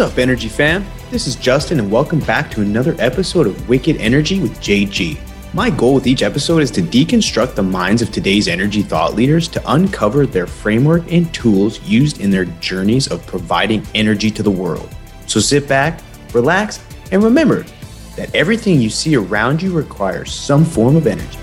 What's up, Energy fam? This is Justin, and welcome back to another episode of Wicked Energy with JG. My goal with each episode is to deconstruct the minds of today's energy thought leaders to uncover their framework and tools used in their journeys of providing energy to the world. So sit back, relax, and remember that everything you see around you requires some form of energy.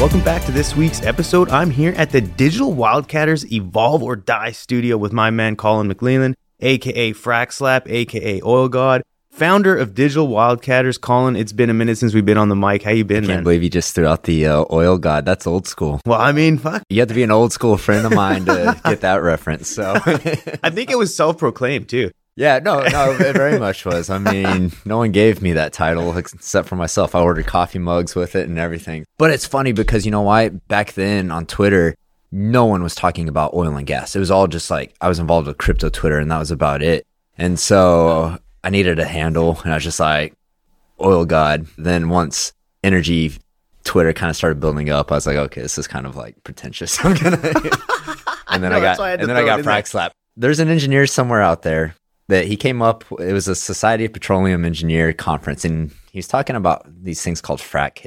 Welcome back to this week's episode. I'm here at the Digital Wildcatters Evolve or Die studio with my man Collin McLelland, aka Frack Slap, aka Oil God, founder of Digital Wildcatters. Collin, it's been a minute since we've been on the mic. How you been, I Can't man? believe you just threw out the uh, oil god. That's old school. well, I mean, fuck. You have to be an old school friend of mine to get that reference. So, I think it was self-proclaimed too. Yeah, no, no, it very much was. I mean, no one gave me that title except for myself. I ordered coffee mugs with it and everything. But it's funny because you know why? Back then on Twitter, no one was talking about oil and gas. It was all just like I was involved with crypto Twitter, and that was about it. And so I needed a handle, and I was just like, oil god. Then once energy Twitter kind of started building up, I was like, okay, this is kind of like pretentious. I'm gonna. and then know, I, got I and then I got frack slap. There's an engineer somewhere out there that he came up. It was a Society of Petroleum Engineer conference, and he was talking about these things called frack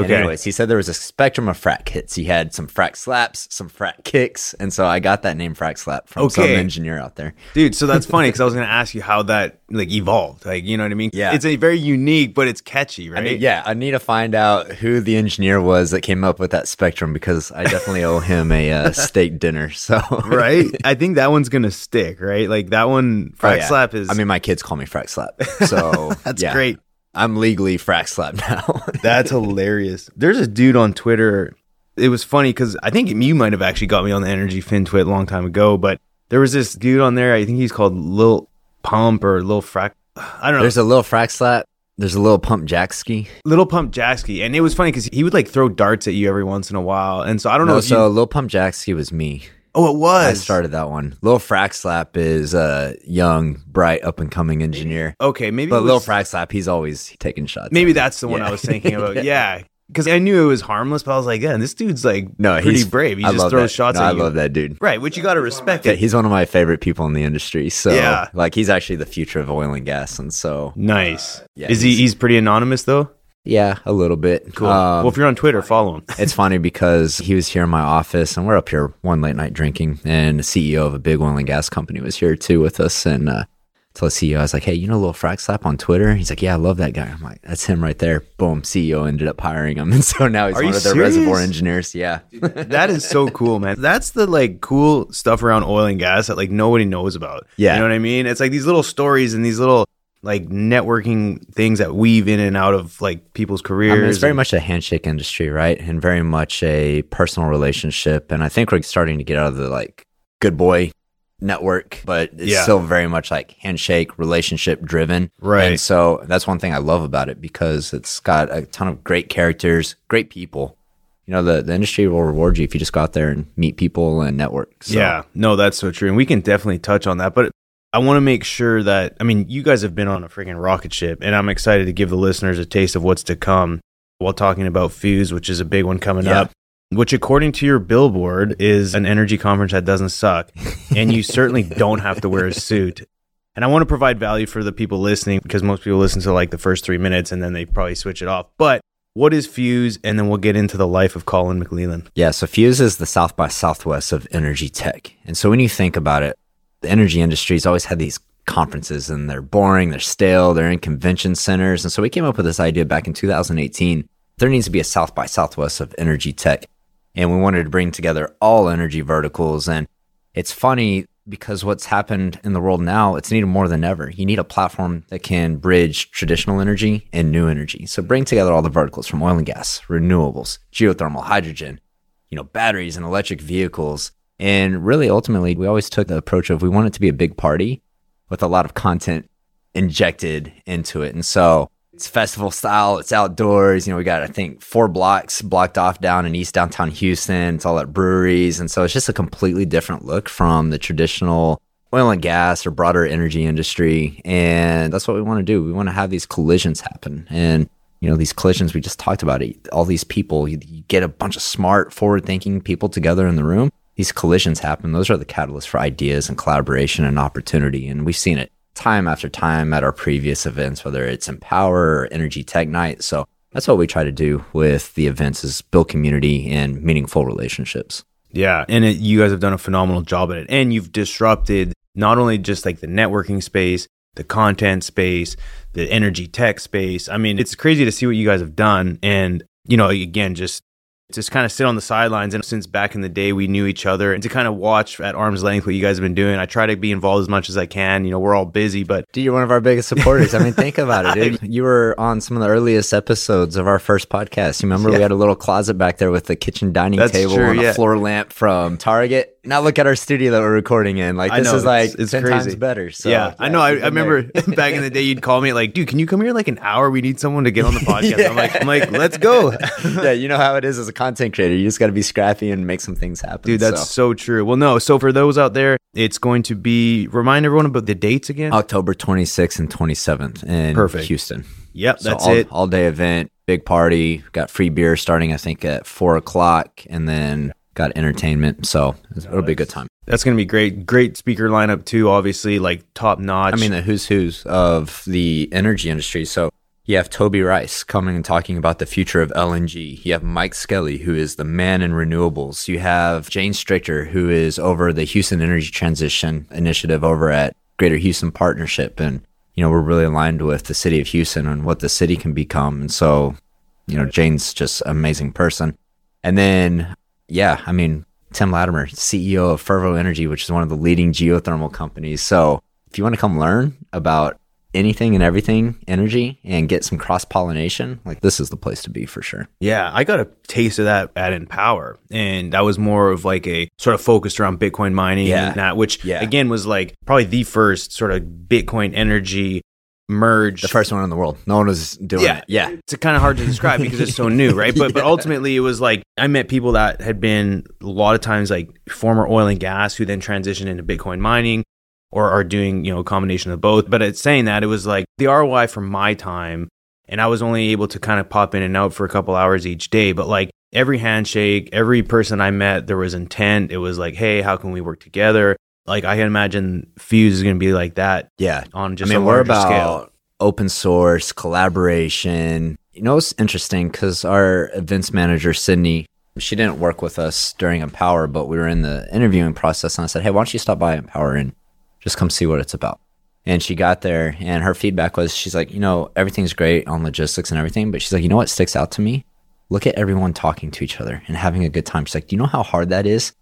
And Okay. anyways, he said there was a spectrum of frack hits. He had some frack slaps, some frack kicks, and so I got that name frack slap from some engineer out there. Dude, so that's funny because I was going to ask you how that like evolved. Like, you know what I mean? Yeah. It's a very unique, but it's catchy, right? I mean, yeah, I need to find out who the engineer was that came up with that spectrum because I definitely owe him a uh, steak dinner. So right? I think that one's gonna stick, right? Like that one, frack yeah. slap is. I mean, my kids call me frack slap, so that's yeah, great. I'm legally frack slap now. That's hilarious. There's a dude on Twitter. It was funny because I think you might have actually got me on the Energy Fin Twit a long time ago, but there was this dude on there. I think he's called Lil Pump or Lil Frack. I don't know. There's a little frack slap. There's a little pump jack ski. Little Pump Jacksky, and it was funny because he would like throw darts at you every once in a while, and so I don't know. No, if so you, little pump jack ski was me. Oh, it was. I started that one. Little frack slap is a young, bright, up and coming engineer. Okay, maybe. But it little frack slap, he's always taking shots. Maybe that's the one Yeah. I was thinking about. Yeah, because I knew it was harmless, but I was like, yeah, this dude's like no, pretty he's brave. He I just throws that. shots No, I you. love that dude. Right, which you got to respect Yeah, he's one of my favorite people in the industry. So, Yeah. like, he's actually the future of oil and gas. And so, Nice. Uh, yeah, Is he? he's- He's pretty anonymous though. Yeah, a little bit. Cool. Um, well, if you're on Twitter, follow him. it's funny because he was here in my office and we're up here one late night drinking and the CEO of a big oil and gas company was here too with us and uh told the CEO I was like, Hey, you know little frack slap on Twitter? He's like, Yeah, I love that guy. I'm like, That's him right there. Boom, CEO ended up hiring him and so now he's Are one of their serious? reservoir engineers. Yeah. that is so cool, man. That's the like cool stuff around oil and gas that like nobody knows about. Yeah. you know what I mean. It's like these little stories and these little like networking things that weave in and out of like people's I careers. mean, it's very and- much a handshake industry, right? And very much a personal relationship. And I think we're starting to get out of the like good boy network, but it's Yeah. still very much like handshake, relationship driven. Right. And so that's one thing I love about it because it's got a ton of great characters, great people. You know, the, the industry will reward you if you just go out there and meet people and network. So, Yeah, no, that's so true. And we can definitely touch on that. But I want to make sure that, I mean, you guys have been on a freaking rocket ship, and I'm excited to give the listeners a taste of what's to come while talking about FUZE, which is a big one coming Yeah. up, which, according to your billboard, is an energy conference that doesn't suck. and you certainly don't have to wear a suit. And I want to provide value for the people listening because most people listen to like the first three minutes and then they probably switch it off. But what is FUZE? And then we'll get into the life of Collin McLelland. Yeah, so FUZE is the South by Southwest of energy tech. And so when you think about it, the energy industry's always had these conferences and they're boring, they're stale, they're in convention centers. And so we came up with this idea back in 2018. There needs to be a South by Southwest of energy tech. And we wanted to bring together all energy verticals. And it's funny because what's happened in the world now, it's needed more than ever. You need a platform that can bridge traditional energy and new energy. So bring together all the verticals from oil and gas, renewables, geothermal, hydrogen, you know, batteries and electric vehicles. And really, ultimately, we always took the approach of we want it to be a big party with a lot of content injected into it. And so it's festival style, it's outdoors. You know, we got, I think, four blocks blocked off down in East downtown Houston. It's all at breweries. And so it's just a completely different look from the traditional oil and gas or broader energy industry. And that's what we want to do. We want to have these collisions happen. And you know these collisions we just talked about it all these people you, you get a bunch of smart forward thinking people together in the room these collisions happen, those are the catalysts for ideas and collaboration and opportunity. And we've seen it time after time at our previous events, whether it's Empower or Energy Tech Night. So that's what we try to do with the events is build community and meaningful relationships. Yeah. And it, you guys have done a phenomenal job at it. And you've disrupted not only just like the networking space, the content space, the energy tech space. I mean, it's crazy to see what you guys have done. And, you know, again, just just kind of sit on the sidelines. And since back in the day, we knew each other and to kind of watch at arm's length what you guys have been doing. I try to be involved as much as I can. You know, we're all busy, but. Dude, you're one of our biggest supporters. I mean, think about it, dude. You were on some of the earliest episodes of our first podcast. You remember yeah. we had a little closet back there with the kitchen dining That's table true, and yeah. a floor lamp from Target now look at our studio that we're recording in. Like this know, is like it's, it's 10 crazy. times better. So, yeah, yeah, I know. I, I remember back in the day, you'd call me like, "Dude, can you come here like an hour? We need someone to get on the podcast." yeah. I'm like, "I'm like, let's go." yeah, you know how it is as a content creator. You just got to be scrappy and make some things happen. Dude, that's so. so true. Well, no. So for those out there, it's going to be remind everyone about the dates again. October 26th and 27th in Perfect. Houston. Yep, so that's all, it. All day event, big party. Got free beer starting I think at four o'clock, and then got entertainment. So it'll be a good time. That's going to be great. Great speaker lineup too. Obviously, like top notch. I mean, the who's who's of the energy industry. So you have Toby Rice coming and talking about the future of LNG. You have Mike Skelly, who is the man in renewables. You have Jane Stricker, who is over the Houston Energy Transition Initiative over at Greater Houston Partnership. And, you know, we're really aligned with the city of Houston and what the city can become. And so, you know, Jane's just an amazing person. And then yeah, I mean, Tim Latimer, CEO of Fervo Energy, which is one of the leading geothermal companies. So if you want to come learn about anything and everything energy and get some cross pollination, like this is the place to be for sure. Yeah, I got a taste of that at Empower, and that was more of like a sort of focused around Bitcoin mining, yeah. and that, which yeah. again was like probably the first sort of Bitcoin energy merge. The first one in the world. No one was doing yeah, it. Yeah. It's kind of hard to describe because it's so new, right? But but ultimately it was like I met people that had been a lot of times like former oil and gas who then transitioned into Bitcoin mining or are doing, you know, a combination of both. But it's saying that it was like the ROI from my time and I was only able to kind of pop in and out for a couple hours each day, but like every handshake, every person I met, there was intent. It was like, hey, how can we work together? Like I can imagine FUZE is going to be like that. Yeah. On just I mean, we're about scale. open source collaboration. You know, it's interesting because our events manager Sydney, she didn't work with us during Empower, but we were in the interviewing process, and I said, "Hey, why don't you stop by Empower and just come see what it's about?" And she got there, and her feedback was, she's like, you know, everything's great on logistics and everything, but she's like, you know what sticks out to me? Look at everyone talking to each other and having a good time. She's like, do you know how hard that is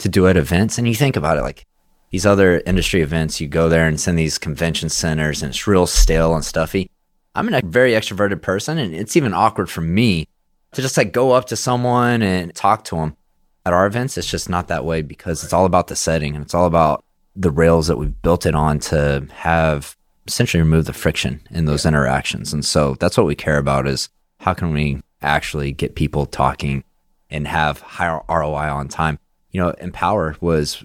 to do at events? And you think about it, like these other industry events, you go there and send these convention centers and it's real stale and stuffy. I'm a very extroverted person and it's even awkward for me to just like go up to someone and talk to them. At our events, it's just not that way because it's all about the setting and it's all about the rails that we've built it on to have essentially remove the friction in those yeah. interactions. And so that's what we care about is how can we actually get people talking and have higher ROI on time. You know, Empower was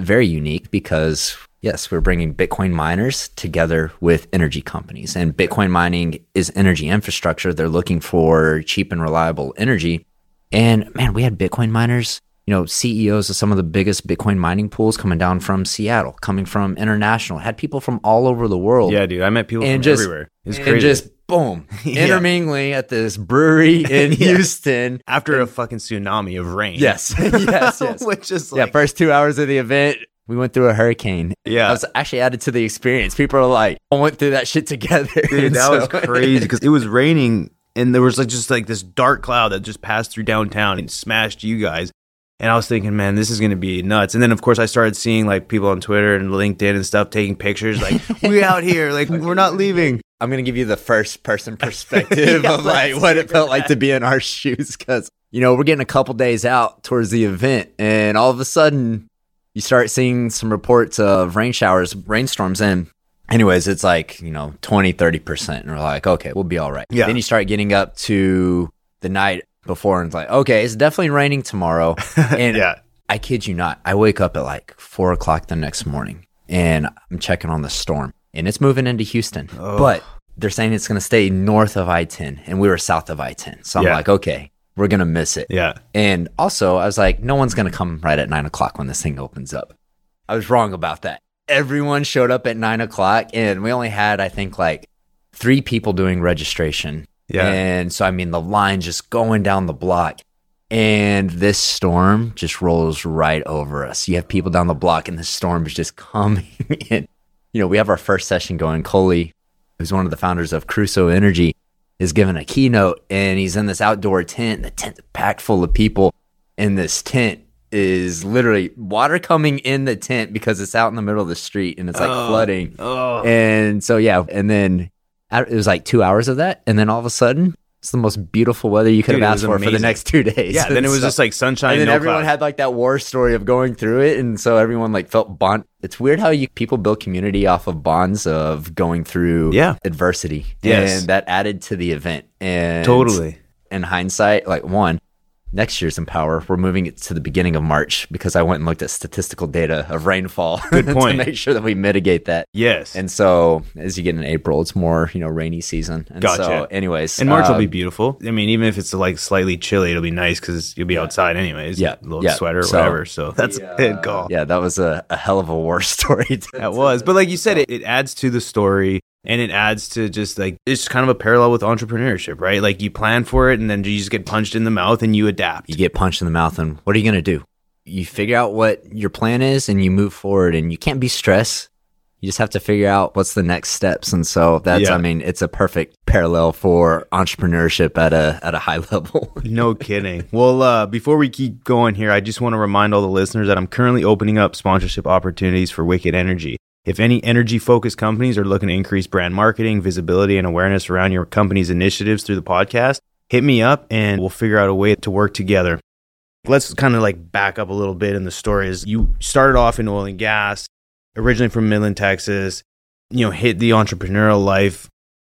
very unique because yes, we're bringing Bitcoin miners together with energy companies, and Bitcoin mining is energy infrastructure. They're looking for cheap and reliable energy. And man, we had Bitcoin miners, you know, CEOs of some of the biggest Bitcoin mining pools coming down from Seattle, coming from international, had people from all over the world. Yeah, dude, I met people and from just, everywhere. It's crazy. And just boom, yeah. intermingling at this brewery in yeah. Houston after and, a fucking tsunami of rain. Yes, yes, yes. Which is like, yeah, first two hours of the event. We went through a hurricane. Yeah. I was actually added to the experience. People are like, I went through that shit together. Dude, that so, was crazy because it was raining and there was like just like this dark cloud that just passed through downtown and smashed you guys. And I was thinking, man, this is going to be nuts. And then, of course, I started seeing like people on Twitter and LinkedIn and stuff taking pictures, like, we out here, like, we're not leaving. I'm going to give you the first person perspective yeah, of like what it felt like to be in our shoes. Cause, you know, we're getting a couple days out towards the event. And all of a sudden, you start seeing some reports of rain showers, rainstorms. And, anyways, it's like, you know, 20, 30%. And we're like, okay, we'll be all right. Yeah. Then you start getting up to the night before and it's like, okay, it's definitely raining tomorrow. And yeah. I kid you not, I wake up at like four o'clock the next morning and I'm checking on the storm and it's moving into Houston. Oh. But they're saying it's going to stay north of I 10 and we were south of I 10. So I'm yeah. like, okay, we're going to miss it. Yeah. And also, I was like, no one's going to come right at nine o'clock when this thing opens up. I was wrong about that. Everyone showed up at nine o'clock, and we only had, I think, like three people doing registration. Yeah. And so, I mean, the line just going down the block. And this storm just rolls right over us. You have people down the block, and the storm is just coming in. You know, we have our first session going. Cully, who's one of the founders of Crusoe Energy, is giving a keynote, and he's in this outdoor tent. The tent's packed full of people. And this tent is literally water coming in the tent because it's out in the middle of the street and it's like Oh. flooding. Oh. And so, yeah. And then it was like two hours of that. And then all of a sudden, it's the most beautiful weather you could Dude, have asked for for the next two days. yeah. Then it was so- just like sunshine. and then no everyone clouds. had like that war story of going through it, and so everyone like felt bond. It's weird how you people build community off of bonds of going through Yeah. adversity, Yes. and that added to the event. And totally. in hindsight, like one, next year's Empower, we're moving it to the beginning of March because I went and looked at statistical data of rainfall Good point. to make sure that we mitigate that. Yes. And so as you get in April, it's more, you know, rainy season. And Gotcha. so anyways. And March will uh, be beautiful. I mean, even if it's like slightly chilly, it'll be nice because you'll be outside anyways. Yeah, a little yeah. sweater or So- whatever. So that's a good call. Yeah, that was a, a hell of a war story. That was. But like you said, it, it adds to the story and it adds to just like it's kind of a parallel with entrepreneurship, right? Like you plan for it and then you just get punched in the mouth and you adapt. you get punched in the mouth and what are you going to do you figure out what your plan is and you move forward and you can't be stressed you just have to figure out what's the next steps and so that's Yeah. i mean it's a perfect parallel for entrepreneurship at a at a high level No kidding. Well, uh, before we keep going here, I just want to remind all the listeners that I'm currently opening up sponsorship opportunities for Wicked Energy. If any energy focused companies are looking to increase brand marketing, visibility, and awareness around your company's initiatives through the podcast, hit me up and we'll figure out a way to work together. Let's kind of like back up a little bit in the story. Is you started off in oil and gas, originally from Midland, Texas, you know, hit the entrepreneurial life,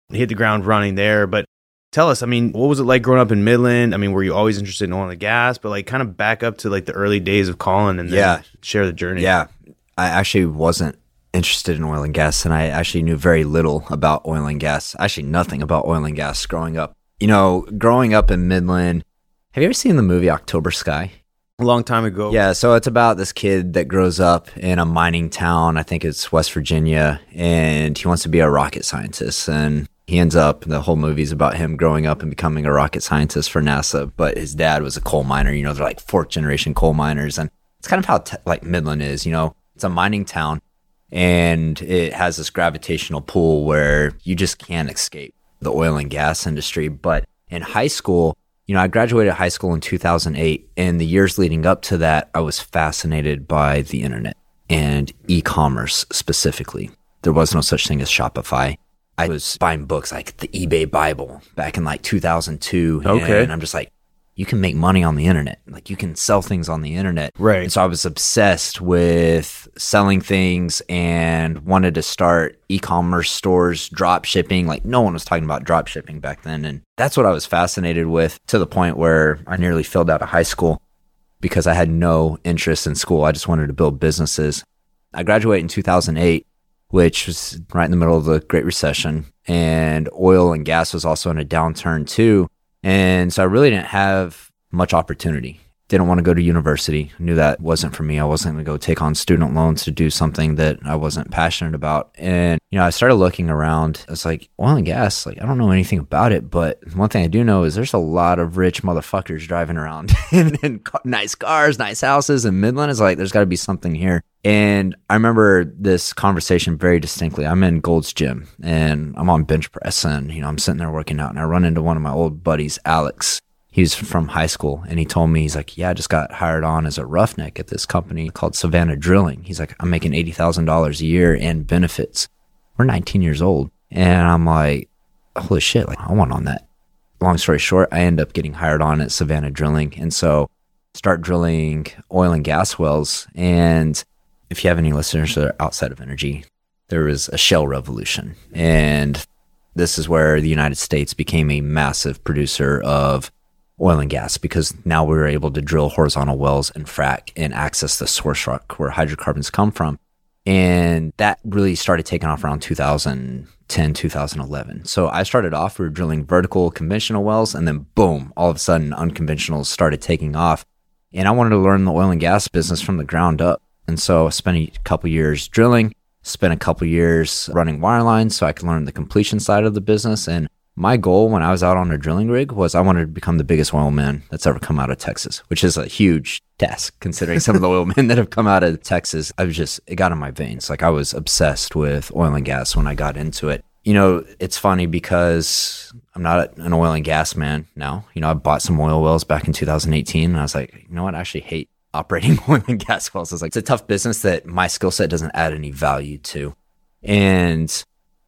hit the ground running there, but tell us, I mean, what was it like growing up in Midland? I mean, were you always interested in oil and gas? But like kind of back up to like the early days of Collin and then Yeah. share the journey. yeah i actually wasn't interested in oil and gas and i actually knew very little about oil and gas actually nothing about oil and gas growing up you know growing up in midland have you ever seen the movie october sky A long time ago. Yeah, so it's about this kid that grows up in a mining town. I think it's West Virginia, and he wants to be a rocket scientist. And he ends up, the whole movie's about him growing up and becoming a rocket scientist for NASA. But his dad was a coal miner. You know, they're like fourth generation coal miners. And it's kind of how t- like Midland is, you know, it's a mining town and it has this gravitational pull where you just can't escape the oil and gas industry. But in high school, you know, I graduated high school in 2008, and the years leading up to that, I was fascinated by the internet and e commerce specifically. There was no such thing as Shopify. I was buying books like the eBay Bible back in like 2002. Okay. And I'm just like, you can make money on the internet. Like you can sell things on the internet. Right. And so I was obsessed with selling things and wanted to start e-commerce stores, drop shipping. Like no one was talking about drop shipping back then. And that's what I was fascinated with to the point where I nearly failed out of high school because I had no interest in school. I just wanted to build businesses. I graduated in 2008, which was right in the middle of the Great Recession, and oil and gas was also in a downturn too. And so I really didn't have much opportunity. Didn't want to go to university. Knew that wasn't for me. I wasn't going to go take on student loans to do something that I wasn't passionate about. And, you know, I started looking around. It's like oil and gas, like I don't know anything about it, but one thing I do know is there's a lot of rich motherfuckers driving around in, in nice cars, nice houses. And Midland is like, there's got to be something here. And I remember this conversation very distinctly. I'm in Gold's Gym and I'm on bench press and, you know, I'm sitting there working out and I run into one of my old buddies, Alex. He's from high school and he told me, he's like, yeah, I just got hired on as a roughneck at this company called Savanna Drilling. He's like, I'm making $80,000 a year and benefits. We're 19 years old. And I'm like, holy shit, like I want on that. Long story short, I end up getting hired on at Savanna Drilling. And so start drilling oil and gas wells. And if you have any listeners that are outside of energy, there was a shale revolution. And this is where the United States became a massive producer of oil and gas because now we were able to drill horizontal wells and frack and access the source rock where hydrocarbons come from. And that really started taking off around 2010, 2011. So I started off, we were drilling vertical conventional wells, and then boom, all of a sudden unconventionals started taking off. And I wanted to learn the oil and gas business from the ground up. And so I spent a couple years drilling, spent a couple years running wirelines so I could learn the completion side of the business. And my goal when I was out on a drilling rig was I wanted to become the biggest oil man that's ever come out of Texas, which is a huge task considering some of the oil men that have come out of Texas. I was just, it got in my veins. Like I was obsessed with oil and gas when I got into it. You know, it's funny because I'm not an oil and gas man now. You know, I bought some oil wells back in 2018 and I was like, you know what? I actually hate operating oil and gas wells. It's like, it's a tough business that my skill set doesn't add any value to. And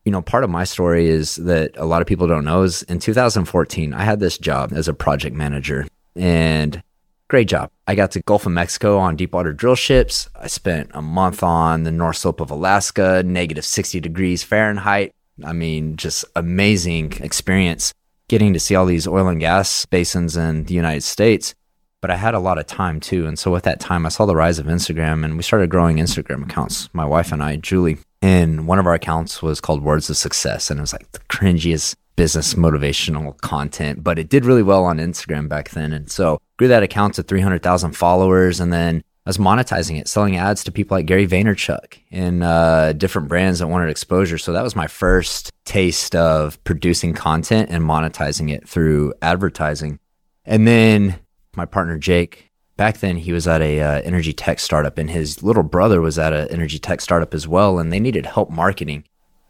you know, part of my story is that a lot of people don't know is in 2014, I had this job as a project manager and great job. I got to Gulf of Mexico on deepwater drill ships. I spent a month on the North Slope of Alaska, negative 60 degrees Fahrenheit. I mean, just amazing experience getting to see all these oil and gas basins in the United States. But I had a lot of time too. And so with that time, I saw the rise of Instagram and we started growing Instagram accounts. My wife and I, Julie, and one of our accounts was called Words of Success. And it was like the cringiest business motivational content, but it did really well on Instagram back then. And so grew that account to 300,000 followers. And then I was monetizing it, selling ads to people like Gary Vaynerchuk and uh, different brands that wanted exposure. So that was my first taste of producing content and monetizing it through advertising. And then my partner Jake back then he was at a uh, energy tech startup and his little brother was at an energy tech startup as well and they needed help marketing.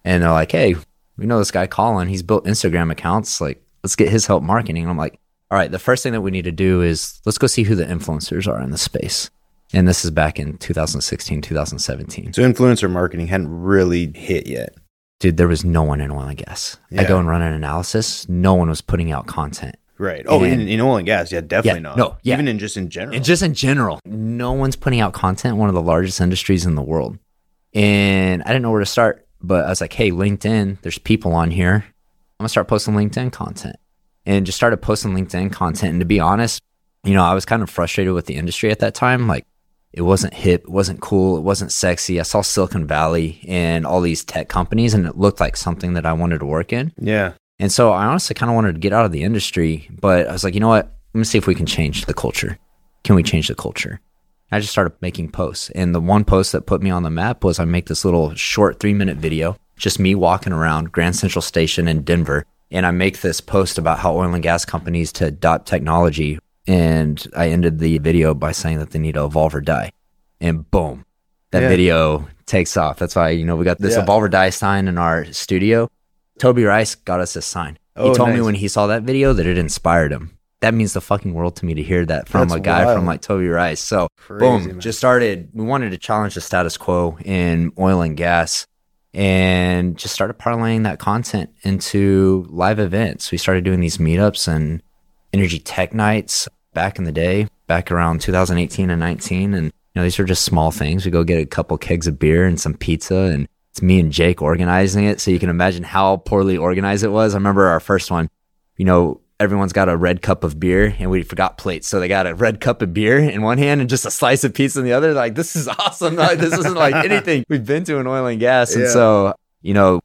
And they're like hey we know this guy collin. He's built instagram accounts. Like let's get his help marketing. And i'm like all right the first thing that we need to do is let's go see who the influencers are in the space. And this is back in 2016 2017 so influencer marketing hadn't really hit yet. Dude there was no one in oil and gas yeah. i go and run an analysis. No one was putting out content Right. Oh, in, in oil and gas, yeah, definitely Yeah, not. no, yeah. Even in just in general. And just in general, no one's putting out content, one of the largest industries in the world. And I didn't know where to start, but I was like, hey, LinkedIn, there's people on here. I'm gonna start posting LinkedIn content. And just started posting LinkedIn content. And to be honest, you know, I was kind of frustrated with the industry at that time. Like it wasn't hip, it wasn't cool, it wasn't sexy. I saw Silicon Valley and all these tech companies and it looked like something that I wanted to work in. yeah. And so I honestly kind of wanted to get out of the industry, but I was like, you know what? Let me see if we can change the culture. Can we change the culture? I just started making posts. And the one post that put me on the map was I make this little short three minute video, just me walking around Grand Central Station in Denver. And I make this post about how oil and gas companies to adopt technology. And I ended the video by saying that they need to evolve or die. And boom, that Yeah. video takes off. That's why, you know, we got this Yeah. evolve or die sign in our studio. Toby Rice got us a sign. Oh, he told me when he saw that video that it inspired him. That means the fucking world to me to hear that from That's a guy wild. from like Toby Rice. So Crazy, boom, man. just started. We wanted to challenge the status quo in oil and gas, and just started parlaying that content into live events. We started doing these meetups and energy tech nights back in the day, back around 2018 and 19, and you know these are just small things. We go get a couple kegs of beer and some pizza, and it's me and Jake organizing it. So you can imagine how poorly organized it was. I remember our first one. You know, everyone's got a red cup of beer and we forgot plates. So they got a red cup of beer in one hand and just a slice of pizza in the other. Like, this is awesome. Like, this isn't like anything we've been to in oil and gas. And Yeah. so, you know,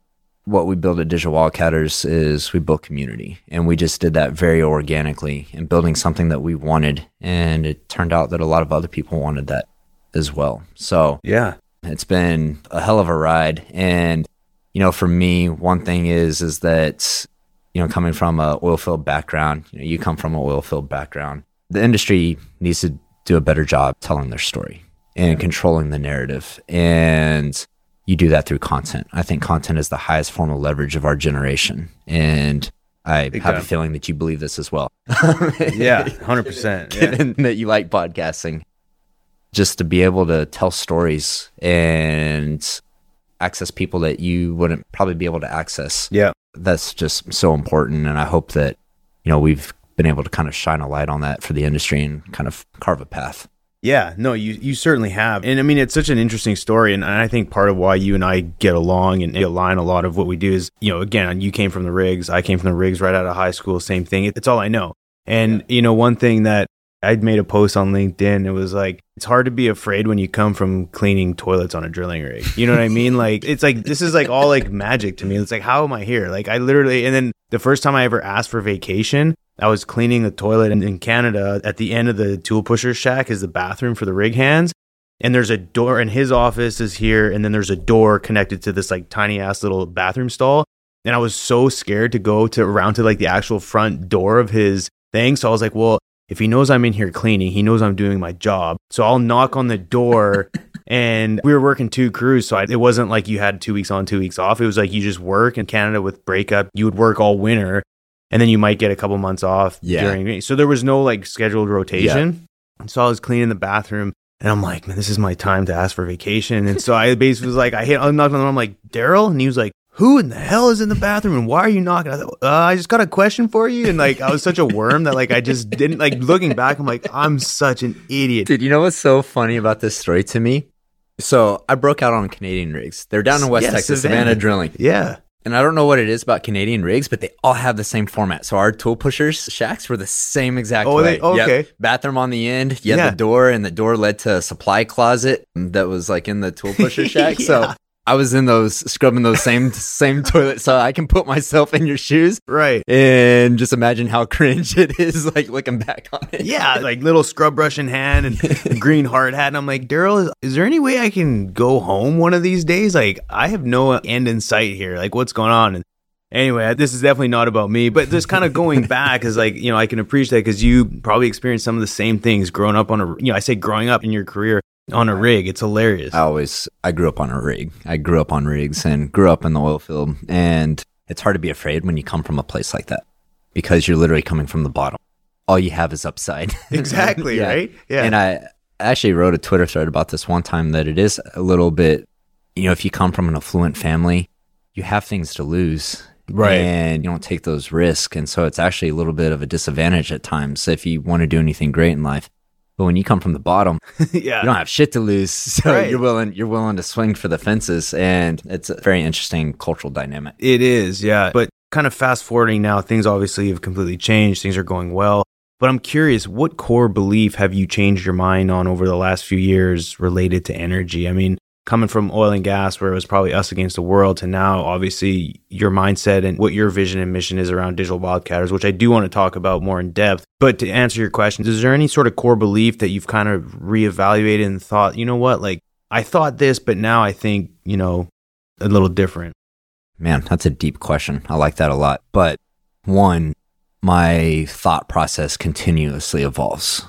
what we build at Digital Wildcatters is we build community and we just did that very organically and building something that we wanted. And it turned out that a lot of other people wanted that as well. So Yeah. It's been a hell of a ride. And, you know, for me, one thing is, is that, you know, coming from a oil field background, you know, you come from an oil field background, the industry needs to do a better job telling their story and controlling the narrative. And you do that through content. I think content is the highest form of leverage of our generation. And I have a feeling that you believe this as well. Yeah. 100%. Yeah. that you like podcasting, just to be able to tell stories and access people that you wouldn't probably be able to access. Yeah. That's just so important. And I hope that, you know, we've been able to kind of shine a light on that for the industry and kind of carve a path. Yeah, no, you you certainly have, and I mean it's such an interesting story, and I think part of why you and I get along and align a lot of what we do is, you know, again, you came from the rigs, I came from the rigs right out of high school, same thing. It's all I know, and you know, one thing that I'd made a post on LinkedIn. It was like, it's hard to be afraid when you come from cleaning toilets on a drilling rig. You know what I mean? Like, it's like, this is like all like magic to me. It's like, how am I here? Like, I literally, and then the first time I ever asked for vacation, I was cleaning the toilet in, in Canada. At the end of the tool pusher shack is the bathroom for the rig hands. And there's a door, and his office is here. And then there's a door connected to this like tiny ass little bathroom stall. And I was so scared to go to around to like the actual front door of his thing. So I was like, well, if he knows I'm in here cleaning, he knows I'm doing my job. So I'll knock on the door. and we were working two crews. So I, it wasn't like you had two weeks on, two weeks off. It was like you just work in Canada with breakup. You would work all winter and then you might get a couple months off Yeah. during. So there was no like scheduled rotation. So I was cleaning the bathroom. And I'm like, man, this is my time to ask for vacation. And so I basically was like, I hit, I knocked on the door. I'm like, Daryl? And he was like, who in the hell is in the bathroom and why are you knocking? I thought, uh, I just got a question for you. And like, I was such a worm that like, I just didn't like looking back. I'm like, I'm such an idiot. Dude, you know what's so funny about this story to me? So I broke out on Canadian rigs. They're down in West Yeah, Texas, Savanna. Savanna drilling. Yeah. And I don't know what it is about Canadian rigs, but they all have the same format. So our tool pushers shacks were the same exact Oh, way. they- Yep. okay. Bathroom on the end. You had Yeah. the door, and the door led to a supply closet that was like in the tool pusher shack. So Yeah. I was in those scrubbing those same same toilets. So I can put myself in your shoes Right. and just imagine how cringe it is like looking back on it. Yeah, like little scrub brush in hand and green hard hat. And I'm like, Daryl, is, is there any way I can go home one of these days? Like, I have no end in sight here. Like, what's going on? And anyway, this is definitely not about me, but just kind of going back is like, you know, I can appreciate that because you probably experienced some of the same things growing up on a, you know, I say growing up in your career on a rig. It's hilarious. I always I grew up on a rig. I grew up on rigs and grew up in the oil field and it's hard to be afraid when you come from a place like that because you're literally coming from the bottom. All you have is upside. Exactly, Yeah. right? Yeah. And I actually wrote a Twitter thread about this one time that it is a little bit you know, if you come from an affluent family, you have things to lose. Right. And you don't take those risks. And so it's actually a little bit of a disadvantage at times if you want to do anything great in life. But when you come from the bottom, yeah. you don't have shit to lose, so Right. you're willing you're willing to swing for the fences, and it's a very interesting cultural dynamic. It is, yeah. But kind of fast forwarding now, things obviously have completely changed. Things are going well. But I'm curious, what core belief have you changed your mind on over the last few years related to energy? I mean, coming from oil and gas, where it was probably us against the world, to now, obviously, your mindset and what your vision and mission is around digital wildcatters, which I do want to talk about more in depth. But to answer your question, is there any sort of core belief that you've kind of reevaluated and thought, you know what, like I thought this, but now I think, you know, a little different? Man, that's a deep question. I like that a lot. But one, my thought process continuously evolves.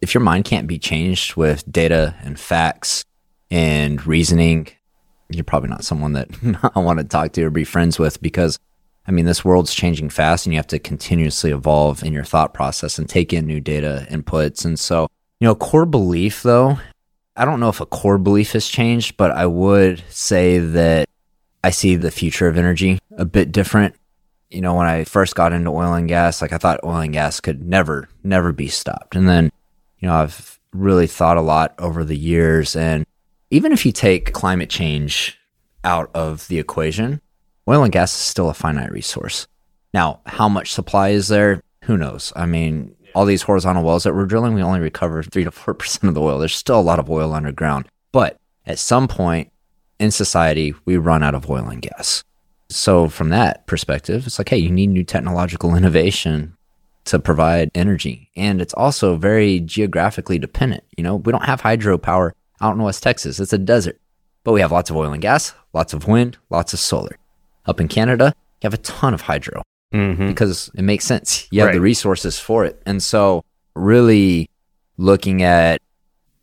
If your mind can't be changed with data and facts and reasoning, you're probably not someone that I want to talk to or be friends with because I mean, this world's changing fast and you have to continuously evolve in your thought process and take in new data inputs. And so, you know, core belief though, I don't know if a core belief has changed, but I would say that I see the future of energy a bit different. You know, when I first got into oil and gas, like I thought oil and gas could never, never be stopped. And then, you know, I've really thought a lot over the years. And even if you take climate change out of the equation, oil and gas is still a finite resource. Now, how much supply is there? Who knows? I mean, all these horizontal wells that we're drilling, we only recover three to four percent of the oil. There's still a lot of oil underground. But at some point in society, we run out of oil and gas. So from that perspective, it's like, hey, you need new technological innovation to provide energy. And it's also very geographically dependent. You know, we don't have hydropower out in West Texas. It's a desert. But we have lots of oil and gas, lots of wind, lots of solar. Up in Canada, you have a ton of hydro Mm-hmm. because it makes sense. You have the resources for it. And so, really looking at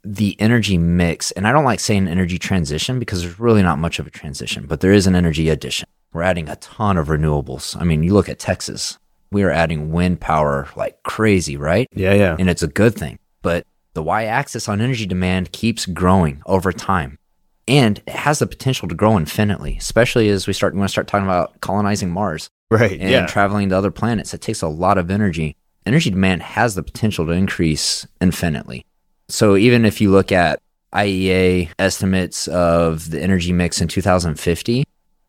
the energy mix, and I don't like saying energy transition because there's really not much of a transition, but there is an energy addition. We're adding a ton of renewables. I mean, you look at Texas, we are adding wind power like crazy, right? Yeah, yeah. and it's a good thing. But the y axis on energy demand keeps growing over time. And it has the potential to grow infinitely, especially as we start, we want to start talking about colonizing Mars Right. and yeah. traveling to other planets. It takes a lot of energy. Energy demand has the potential to increase infinitely. So even if you look at IEA estimates of the energy mix in 2050,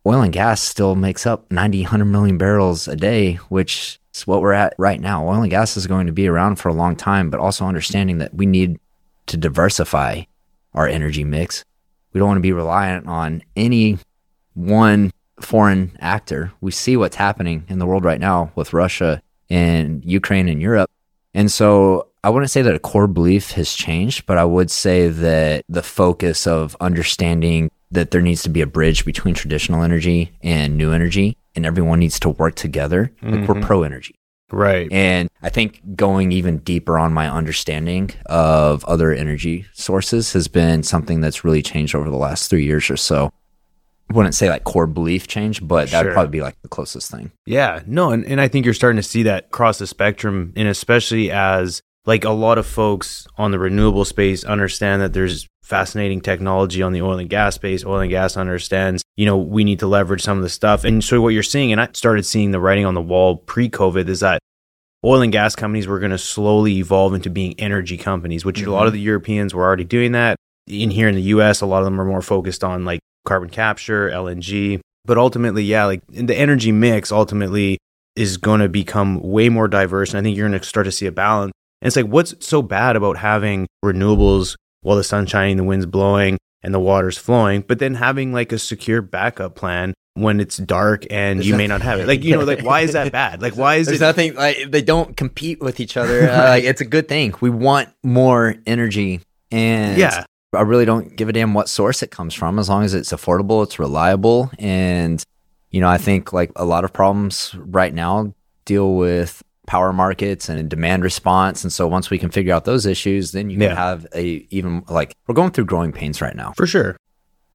oil and gas still makes up 90, 100 million barrels a day, which It's what we're at right now. Oil and gas is going to be around for a long time, but also understanding that we need to diversify our energy mix. We don't want to be reliant on any one foreign actor. We see what's happening in the world right now with Russia and Ukraine and Europe. And so I wouldn't say that a core belief has changed, but I would say that the focus of understanding that there needs to be a bridge between traditional energy and new energy and everyone needs to work together. Like we're mm-hmm. pro energy. Right. And I think going even deeper on my understanding of other energy sources has been something that's really changed over the last three years or so. I wouldn't say like core belief change, but that'd probably be like the closest thing. Yeah, no, and, and I think you're starting to see that across the spectrum, and especially as like a lot of folks on the renewable space understand that there's fascinating technology on the oil and gas space. Oil and gas understands, you know, we need to leverage some of the stuff. And so what you're seeing, and I started seeing the writing on the wall pre-COVID, is that oil and gas companies were going to slowly evolve into being energy companies, which a lot mm-hmm. of the Europeans were already doing that. In here in the US, a lot of them are more focused on like carbon capture, LNG. But ultimately, yeah, like the energy mix ultimately is going to become way more diverse. And I think you're going to start to see a balance. And it's like, what's so bad about having renewables while the sun's shining, the wind's blowing, and the water's flowing, but then having like a secure backup plan when it's dark and There's you may not have it? Like, you know, like, why is that bad? Like, why is There's it? nothing like they don't compete with each other. Uh, like it's a good thing. We want more energy, and Yeah. I really don't give a damn what source it comes from, as long as it's affordable, it's reliable, and you know I think like a lot of problems right now deal with power markets and demand response, and so once we can figure out those issues, then you can Yeah. have a even like we're going through growing pains right now For sure.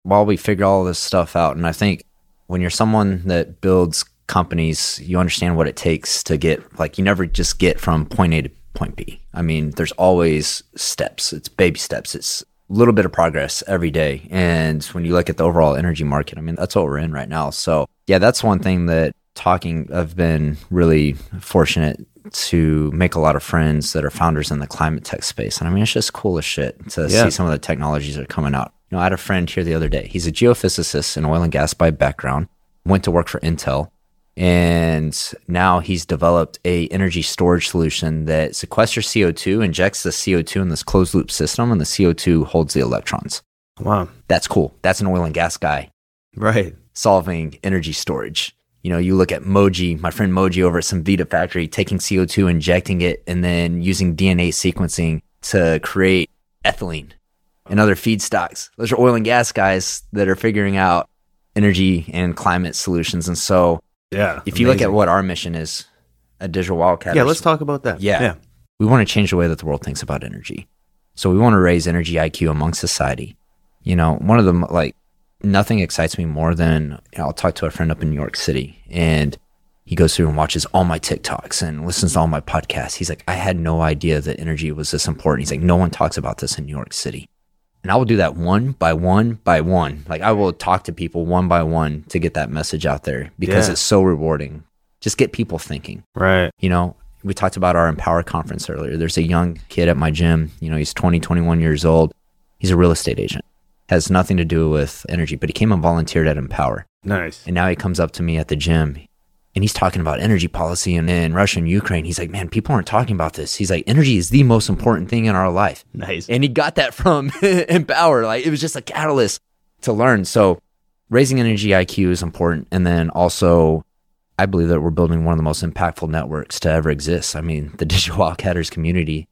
while we figure all this stuff out. And I think when you're someone that builds companies, you understand what it takes to get, like, you never just get from point A to point B. I mean, there's always steps, it's baby steps, it's a little bit of progress every day. And when you look at the overall energy market, I mean, that's what we're in right now. So, yeah, that's one thing that talking, I've been really fortunate to make a lot of friends that are founders in the climate tech space. And I mean, it's just cool as shit to Yeah. see some of the technologies that are coming out. You know, I had a friend here the other day. He's a geophysicist in oil and gas by background, went to work for Intel, and now he's developed a energy storage solution that sequesters CO2, injects the CO2 in this closed loop system, and the CO2 holds the electrons. Wow. That's cool. That's an oil and gas guy Right. solving energy storage. You know, you look at Moji, my friend Moji over at Cemvita factory, taking CO2, injecting it, and then using DNA sequencing to create ethylene and other feedstocks. Those are oil and gas guys that are figuring out energy and climate solutions. And so, Yeah. if you look at what our mission is at Digital Wildcat, Yeah, let's talk about that. Yeah. Yeah. we want to change the way that the world thinks about energy. So we want to raise energy IQ among society. You know, one of them like nothing excites me more than you know, I'll talk to a friend up in New York City and he goes through and watches all my TikToks and listens to all my podcasts. He's like, I had no idea that energy was this important. He's like, no one talks about this in New York City. And I will do that one by one by one. Like I will talk to people one by one to get that message out there because Yeah. it's so rewarding. Just get people thinking Right. you know we talked about our empower conference earlier there's a young kid at my gym you know he's 20 21 years old he's a real estate agent has nothing to do with energy but he came and volunteered at empower. Nice. and now he comes up to me at the gym and he's talking about energy policy and in russia and ukraine. He's like man people aren't talking about this. He's like energy is the most important thing in our life. Nice. and he got that from empower. Like it was just a catalyst to learn. So raising energy iq is important. And then also i believe that we're building one of the most impactful networks to ever exist. I mean the digital wildcatters community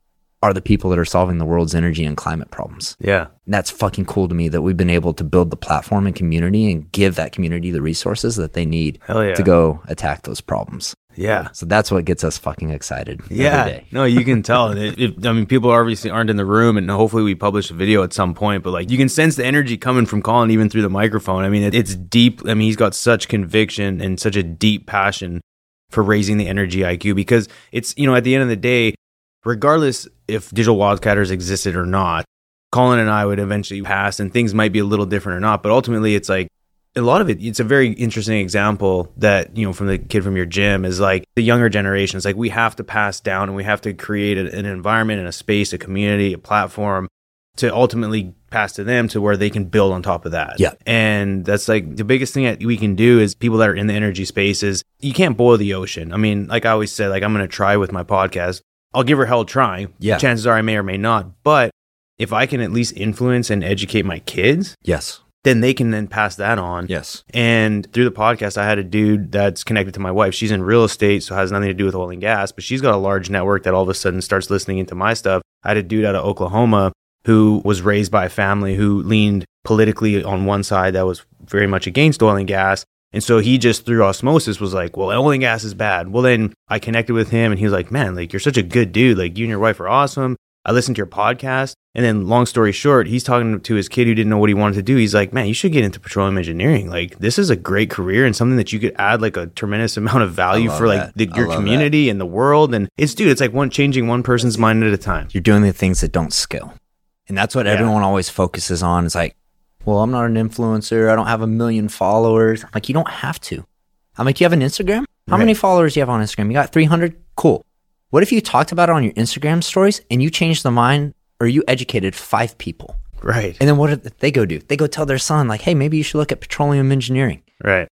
are the people that are solving the world's energy and climate problems Yeah. and that's fucking cool to me that we've been able to build the platform and community and give that community the resources that they need yeah. to go attack those problems Yeah. so that's what gets us fucking excited Yeah, every day no, you can tell. It, it, I mean, people obviously aren't in the room, and hopefully we publish a video at some point. But like, you can sense the energy coming from Collin even through the microphone. I mean, it, it's deep. I mean, he's got such conviction and such a deep passion for raising the energy IQ because it's you know at the end of the day, regardless if digital wildcatters existed or not, Collin and I would eventually pass, and things might be a little different or not. But ultimately, it's like a lot of it it's a very interesting example that you know from the kid from your gym is like the younger generations like we have to pass down and we have to create an environment and a space a community a platform to ultimately pass to them to where they can build on top of that. Yeah. And that's like the biggest thing that we can do is people that are in the energy space is you can't boil the ocean. I mean, like I always said, like I'm going to try with my podcast. I'll give her hell a try. Yeah. Chances are I may or may not. But if I can at least influence and educate my kids, Yes. then they can then pass that on. Yes. And through the podcast, I had a dude that's connected to my wife. She's in real estate, so has nothing to do with oil and gas, but she's got a large network that all of a sudden starts listening into my stuff. I had a dude out of Oklahoma who was raised by a family who leaned politically on one side that was very much against oil and gas. And so he just through osmosis was like, well, oil and gas is bad. Well, then I connected with him and he was like, man, like you're such a good dude. Like you and your wife are awesome. I listened to your podcast. And then long story short, he's talking to his kid who didn't know what he wanted to do. He's like, man, you should get into petroleum engineering. Like this is a great career and something that you could add like a tremendous amount of value for like the, your community and the world. And it's dude, it's like one changing one person's mind at a time. You're doing the things that don't scale. And that's what Yeah. everyone always focuses on. It's like, well, I'm not an influencer. I don't have a million followers. I'm like, you don't have to. I'm like, you have an Instagram? How Right. many followers do you have on Instagram? You got 300? Cool. What if you talked about it on your Instagram stories and you changed the mind or you educated five people? Right. And then what did they go do? They go tell their son, like, hey, maybe you should look at petroleum engineering. Right.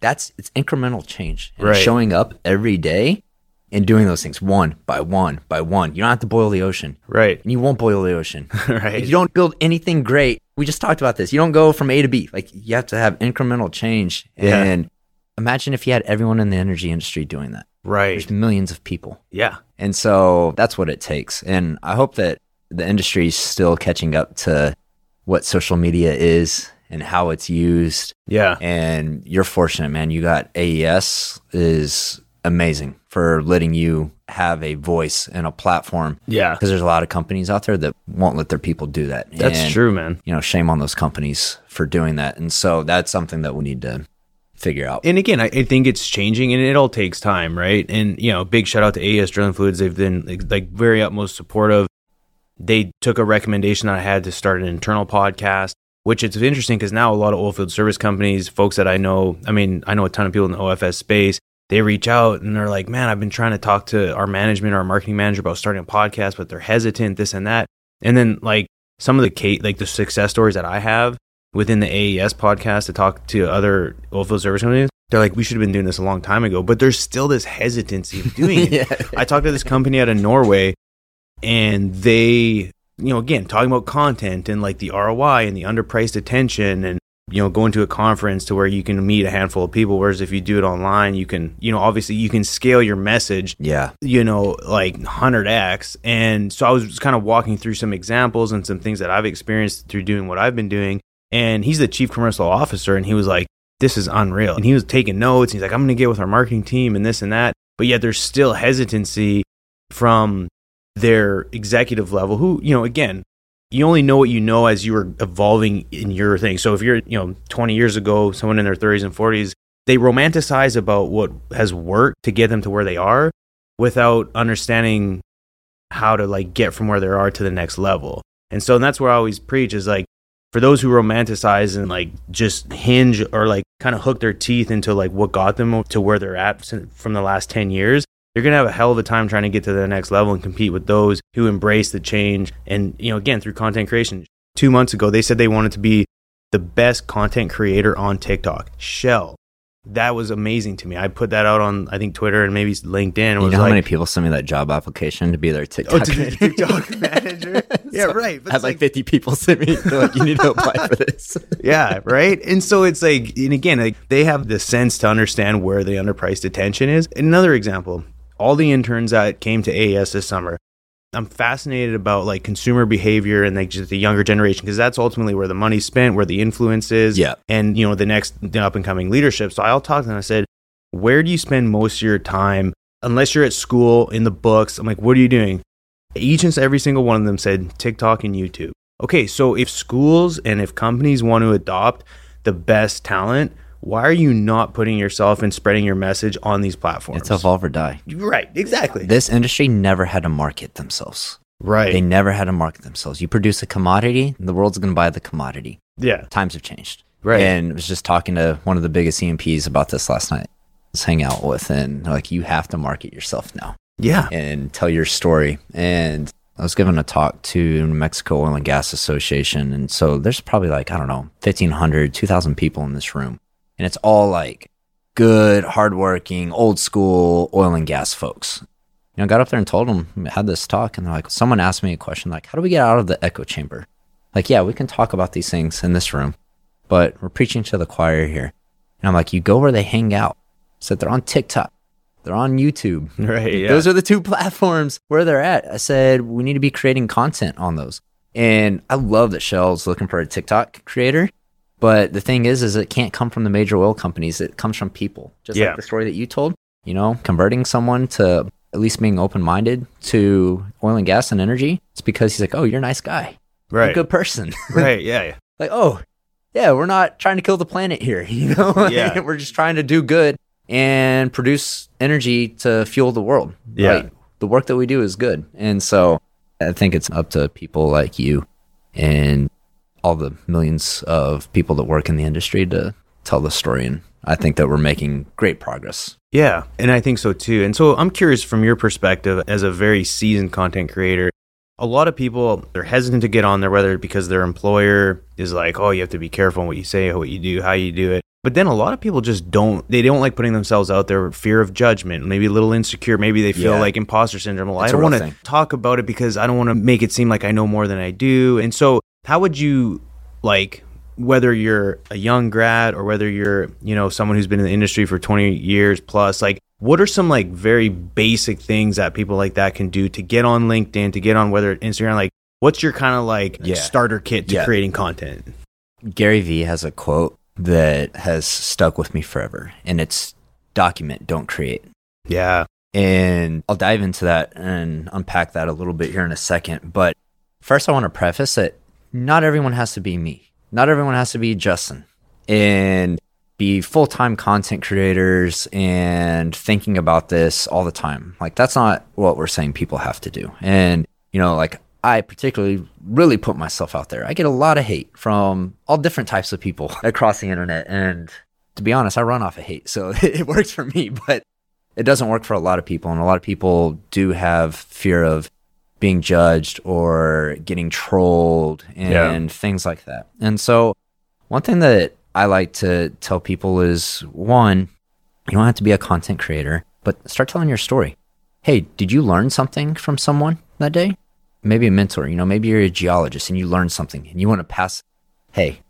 That's it's incremental change. And Right. showing up every day and doing those things one by one by one. You don't have to boil the ocean. Right. And you won't boil the ocean. right. Like, you don't build anything great. We just talked about this. You don't go from A to B. Like you have to have incremental change. Yeah. And imagine if you had everyone in the energy industry doing that. right. There's millions of people. Yeah. And so that's what it takes. And I hope that the industry is still catching up to what social media is and how it's used. Yeah. And you're fortunate, man. You got AES is amazing for letting you have a voice and a platform Yeah. because there's a lot of companies out there that won't let their people do that. That's And, true, man. You know, shame on those companies for doing that. And so that's something that we need to figure out. And again, I, I think it's changing and it all takes time, right? And, you know, big shout out to AES Drilling Fluids. They've been like, like very utmost supportive. They took a recommendation that I had to start an internal podcast, which it's interesting because now a lot of oilfield service companies, folks that I know, I mean, I know a ton of people in the OFS space, they reach out and they're like, man, I've been trying to talk to our management or our marketing manager about starting a podcast, but they're hesitant, this and that. And then like some of the case, like the success stories that I have within the AES podcast to talk to other oilfield service companies, they're like, we should have been doing this a long time ago. But there's still this hesitancy of doing it. yeah. I talked to this company out of Norway, and they, you know, again talking about content and like the ROI and the underpriced attention, and you know, going to a conference to where you can meet a handful of people. Whereas if you do it online, you can, you know, obviously you can scale your message Yeah. you know, like 100x. And so I was just kind of walking through some examples and some things that I've experienced through doing what I've been doing. And he's the chief commercial officer, and he was like, this is unreal. And he was taking notes. He's like, I'm going to get with our marketing team and this and that. But yet there's still hesitancy from their executive level, who, you know, again, you only know what you know as you are evolving in your thing. So if you're, you know, 20 years ago, someone in their 30s and 40s, they romanticize about what has worked to get them to where they are without understanding how to like get from where they are to the next level. And so that's where I always preach is like for those who romanticize and like just hinge or like kind of hook their teeth into like what got them to where they're at from the last 10 years, you're going to have a hell of a time trying to get to the next level and compete with those who embrace the change. And, you know, again, through content creation. Two months ago, they said they wanted to be the best content creator on TikTok. Shell. That was amazing to me. I put that out on, I think, Twitter and maybe LinkedIn. You know how like, many people send me that job application to be their TikTok? Oh, to be TikTok manager. Yeah, So right. I had like, like- 50 people send me. They're like, you need to apply for this. yeah, right. And so it's like, and again, like they have the sense to understand where the underpriced attention is. Another example: all the interns that came to AES this summer. I'm fascinated about like consumer behavior and like just the younger generation because that's ultimately where the money's spent, where the influence is, Yeah. and you know the next the up and coming leadership. So I'll talk to them. I said, where do you spend most of your time? Unless you're at school in the books, I'm like, what are you doing? Each and every single one of them said TikTok and YouTube. Okay, so if schools and if companies want to adopt the best talent, why are you not putting yourself and spreading your message on these platforms? It's evolve or die. right, exactly. This industry never had to market themselves. right. They never had to market themselves. You produce a commodity, the world's going to buy the commodity. yeah. Times have changed. Right. And I was just talking to one of the biggest E&Ps about this last night. Was hanging out with, and like, you have to market yourself now Yeah. and tell your story. And I was giving a talk to New Mexico Oil and Gas Association. And so there's probably like, I don't know, 1,500, 2,000 people in this room. And it's all like good, hardworking, old school oil and gas folks. You know, I got up there and told them, had this talk, and they're like, someone asked me a question like, how do we get out of the echo chamber? Like, yeah, we can talk about these things in this room, but we're preaching to the choir here. And I'm like, you go where they hang out. So they're on TikTok. They're on YouTube. Right. Yeah. Those are the two platforms where they're at. I said, we need to be creating content on those. And I love that Shell's looking for a TikTok creator. But the thing is, is it can't come from the major oil companies. It comes from people. Just Yeah. like the story that you told, you know, converting someone to at least being open minded to oil and gas and energy. It's because he's like, oh, you're a nice guy. You're a right. good person. right. Yeah. yeah. like, oh, yeah, we're not trying to kill the planet here. You know, Yeah. we're just trying to do good and produce energy to fuel the world. Yeah. Like, the work that we do is good. And so I think it's up to people like you and all the millions of people that work in the industry to tell the story. And I think that we're making great progress. Yeah, and I think so too. And so I'm curious from your perspective as a very seasoned content creator. A lot of people they're hesitant to get on there whether because their employer is like, "Oh, you have to be careful what you say, what you do, how you do it." But then a lot of people just don't they don't like putting themselves out there, fear of judgment, maybe a little insecure, maybe they feel Yeah. like imposter syndrome. Well, I don't want to talk about it because I don't want to make it seem like I know more than I do. And so, how would you like whether you're a young grad or whether you're you know someone who's been in the industry for 20 years plus like what are some like very basic things that people like that can do to get on linkedin to get on whether instagram like what's your kind of like Yeah. starter kit to Yeah. creating content Gary Vee has a quote that has stuck with me forever, and it's document, don't create. yeah And I'll dive into that and unpack that a little bit here in a second. But first, I want to preface that not everyone has to be me. Not everyone has to be Justin and be full time content creators and thinking about this all the time. Like, that's not what we're saying people have to do. And, you know, like, I particularly really put myself out there. I get a lot of hate from all different types of people across the internet. And to be honest, I run off of hate. So it works for me. But it doesn't work for a lot of people and a lot of people do have fear of being judged or getting trolled and Yeah. things like that. And so one thing that i like to tell people is one you don't have to be a content creator but start telling your story. Hey did you learn something from someone that day? Maybe a mentor you know maybe you're a geologist and you learned something and you want to pass hey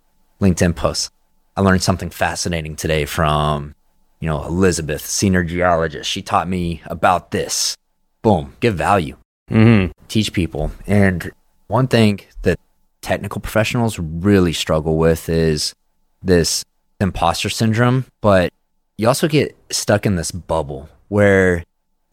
linkedin post i learned something fascinating today from you know, Elizabeth, senior geologist, she taught me about this. Boom, give value, mm-hmm. teach people. And one thing that technical professionals really struggle with is this imposter syndrome, but you also get stuck in this bubble where,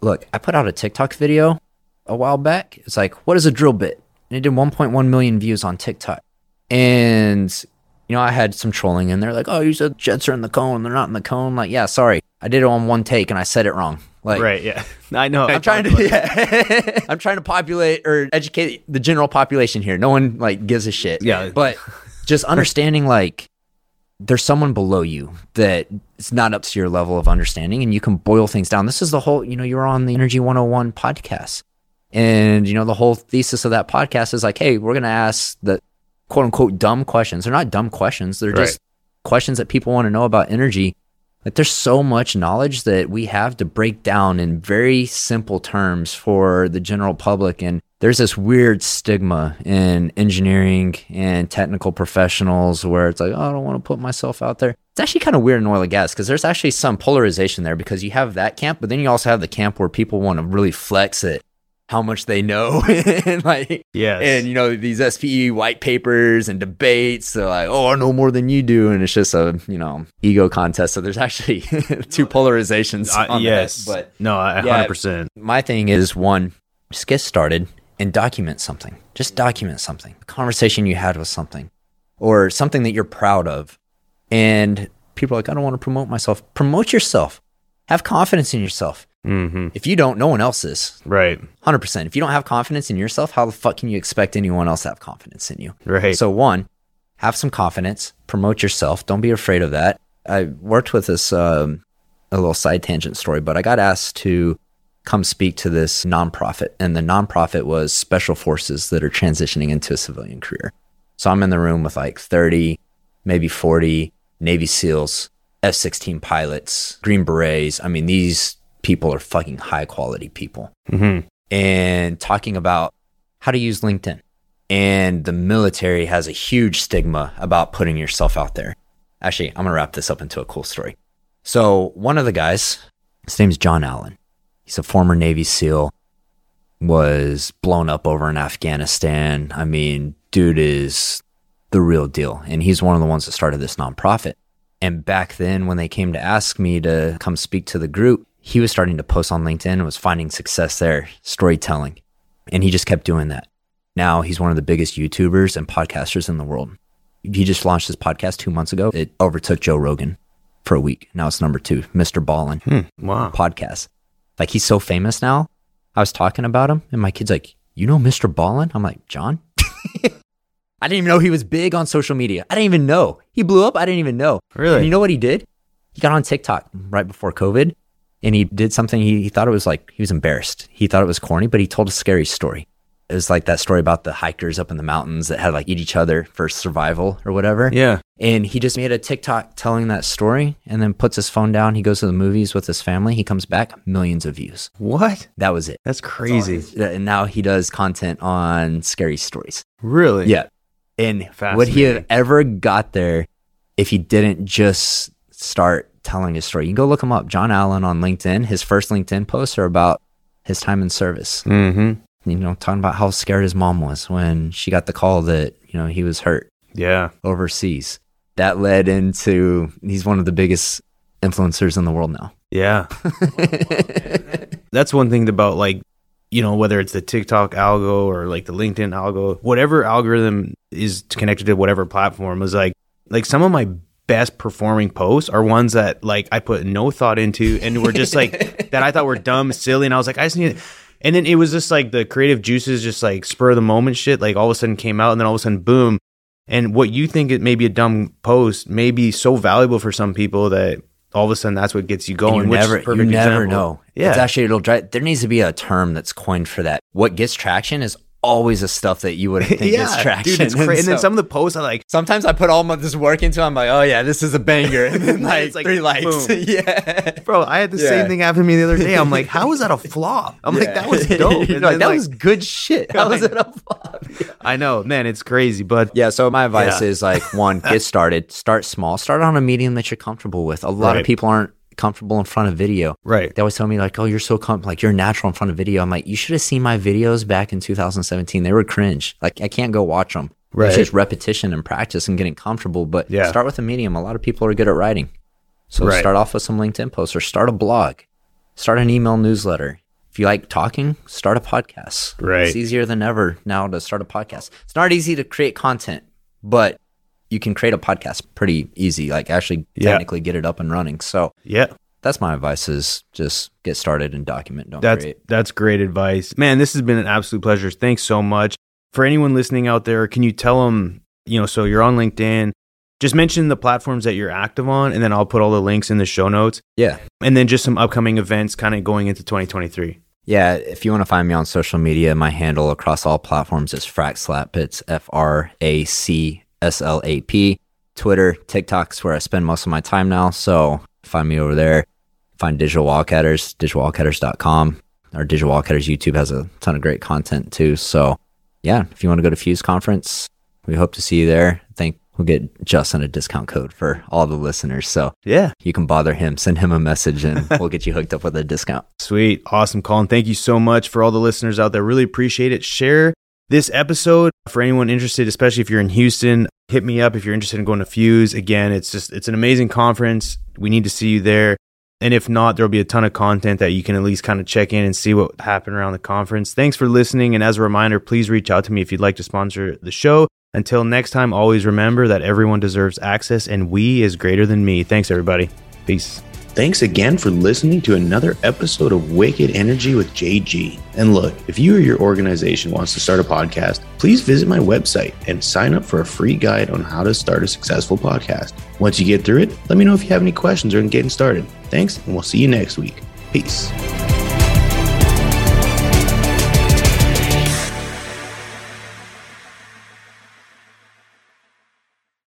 look, I put out a TikTok video a while back. It's like, what is a drill bit? And it did 1.1 million views on TikTok. And you know, I had some trolling in there, like, "Oh, you said jets are in the cone; they're not in the cone." Like, yeah, sorry, I did it on one take and I said it wrong. Like, right yeah i know I'm trying to, yeah, I'm trying to populate or educate the general population here. No one like gives a shit. Yeah. but just understanding like there's someone below you that it's not up to your level of understanding, and you can boil things down. This is the whole, you know, you're on the Energy 101 podcast, and you know the whole thesis of that podcast is like, hey, we're gonna ask the quote unquote dumb questions. They're not dumb questions. They're just questions that people want to know about energy. Like there's so much knowledge that we have to break down in very simple terms for the general public. And there's this weird stigma in engineering and technical professionals where it's like, oh, I don't want to put myself out there. It's actually kind of weird in oil and gas because there's actually some polarization there because you have that camp, but then you also have the camp where people want to really flex it, how much they know. and like, yes and you know these SPE white papers and debates. They're like, "Oh, I know more than you do," and it's just a you know ego contest. So there's actually two polarizations. On yes that. but no I- Yeah. 100% my thing is one, just get started and document something. Just document something, a conversation you had with something, or something that you're proud of. And people are like, I don't want to promote myself. Promote yourself. Have confidence in yourself. Mm-hmm. If you don't, no one else is. right 100%. If you don't have confidence in yourself, how the fuck can you expect anyone else to have confidence in you? right So, one, have some confidence, promote yourself. Don't be afraid of that. I worked with this, um, a little side tangent story, but I got asked to come speak to this nonprofit. And the nonprofit was special forces that are transitioning into a civilian career. So I'm in the room with like 30, maybe 40 Navy SEALs, F 16 pilots, Green Berets. I mean, these people are fucking high quality people. Mm-hmm. And talking about how to use LinkedIn. And the military has a huge stigma about putting yourself out there. Actually, I'm going to wrap this up into a cool story. So, one of the guys, his name's John Allen. He's a former Navy SEAL, was blown up over in Afghanistan. I mean, dude is the real deal. And he's one of the ones that started this nonprofit. And back then, when they came to ask me to come speak to the group, he was starting to post on LinkedIn and was finding success there, storytelling. And he just kept doing that. Now he's one of the biggest YouTubers and podcasters in the world. He just launched his podcast two months ago. It overtook Joe Rogan for a week. Now it's number two, MrBallen Hmm. Wow. podcast. Like he's so famous now. I was talking about him, and my kid's like, "You know MrBallen?" I'm like, "John." I didn't even know he was big on social media. I didn't even know he blew up. I didn't even know. Really? And you know what he did? He got on TikTok right before COVID, and he did something. He, he thought it was like he was embarrassed. He thought it was corny, but he told a scary story. It was like that story about the hikers up in the mountains that had like eat each other for survival or whatever. Yeah. And he just made a TikTok telling that story and then puts his phone down. He goes to the movies with his family. He comes back, millions of views. What? That was it. That's crazy. And now he does content on scary stories. Really? Yeah. And would he have ever got there if he didn't just start telling his story? You can go look him up. John Allen on LinkedIn. His first LinkedIn posts are about his time in service. Mm-hmm. You know, talking about how scared his mom was when she got the call that, you know, he was hurt Yeah. overseas. That led into he's one of the biggest influencers in the world now. Yeah. That's one thing about like, you know, whether it's the TikTok algo or like the LinkedIn algo, whatever algorithm is connected to whatever platform is like, like some of my best performing posts are ones that like I put no thought into and were just like that I thought were dumb, silly. And I was like, I just need And then it was just like the creative juices, just like spur of the moment shit, like all of a sudden came out and then all of a sudden, boom. And what you think it may be a dumb post may be so valuable for some people that all of a sudden that's what gets you And going. you never, you never example. know. Yeah. It's actually it'll drive. There needs to be a term that's coined for that. What gets traction is always the stuff that you wouldn't think gets traction. dude, it's crazy. And then some of the posts are like, Sometimes I put all my this work into. it, I'm like, oh yeah, this is a banger, and then like, It's like, three likes. yeah, bro, I had the Yeah. same thing happen to me the other day. I'm like, how is that a flop? I'm like, that was dope. Like, that like, was good shit. How was it a flop? I know, man, it's crazy, but Yeah. So my advice Yeah. is like one, get started. Start small. Start on a medium that you're comfortable with. A lot Right. of people aren't comfortable in front of video. right, They always tell me like, "Oh, you're so com- like you're natural in front of video." I'm like, "You should have seen my videos back in 2017. They were cringe. Like I can't go watch them. Right. It's just repetition and practice and getting comfortable. But Yeah. start with a medium. A lot of people are good at writing, so Right. start off with some LinkedIn posts or start a blog, start an email newsletter. If you like talking, start a podcast. Right. It's easier than ever now to start a podcast. It's not easy to create content, but you can create a podcast pretty easy. Like actually Yeah. technically get it up and running. So yeah, that's my advice is just get started and document don't that's create that's great advice, man. This has been an absolute pleasure. Thanks so much for anyone listening out there. Can you tell them, you know, so you're on LinkedIn. Just mention the platforms that you're active on, and then I'll put all the links in the show notes, yeah and then just some upcoming events, kind of going into 2023. yeah if you want to find me on social media my handle across all platforms is fracslap it's f-r-a-c-s-l-a-p twitter tiktok's where i spend most of my time now so find me over there find digital wildcatters digitalwildcatters.com our digital wildcatters youtube has a ton of great content too so yeah if you want to go to FUZE conference we hope to see you there i think we'll get justin a discount code for all the listeners so Yeah, you can bother him, send him a message, and we'll get you hooked up with a discount. Sweet. Awesome, Collin. Thank you so much for all the listeners out there. Really appreciate it. Share this episode for anyone interested, especially if you're in Houston. Hit me up if you're interested in going to FUZE. Again, it's just it's an amazing conference. We need to see you there. And if not, there'll be a ton of content that you can at least kind of check in and see what happened around the conference. Thanks for listening. And as a reminder, please reach out to me if you'd like to sponsor the show. Until next time, always remember that everyone deserves access and we is greater than me. Thanks, everybody. Peace. Thanks again for listening to another episode of Wicked Energy with JG. And look, if you or your organization wants to start a podcast, please visit my website and sign up for a free guide on how to start a successful podcast. Once you get through it, let me know if you have any questions or in getting started. Thanks, and we'll see you next week. Peace.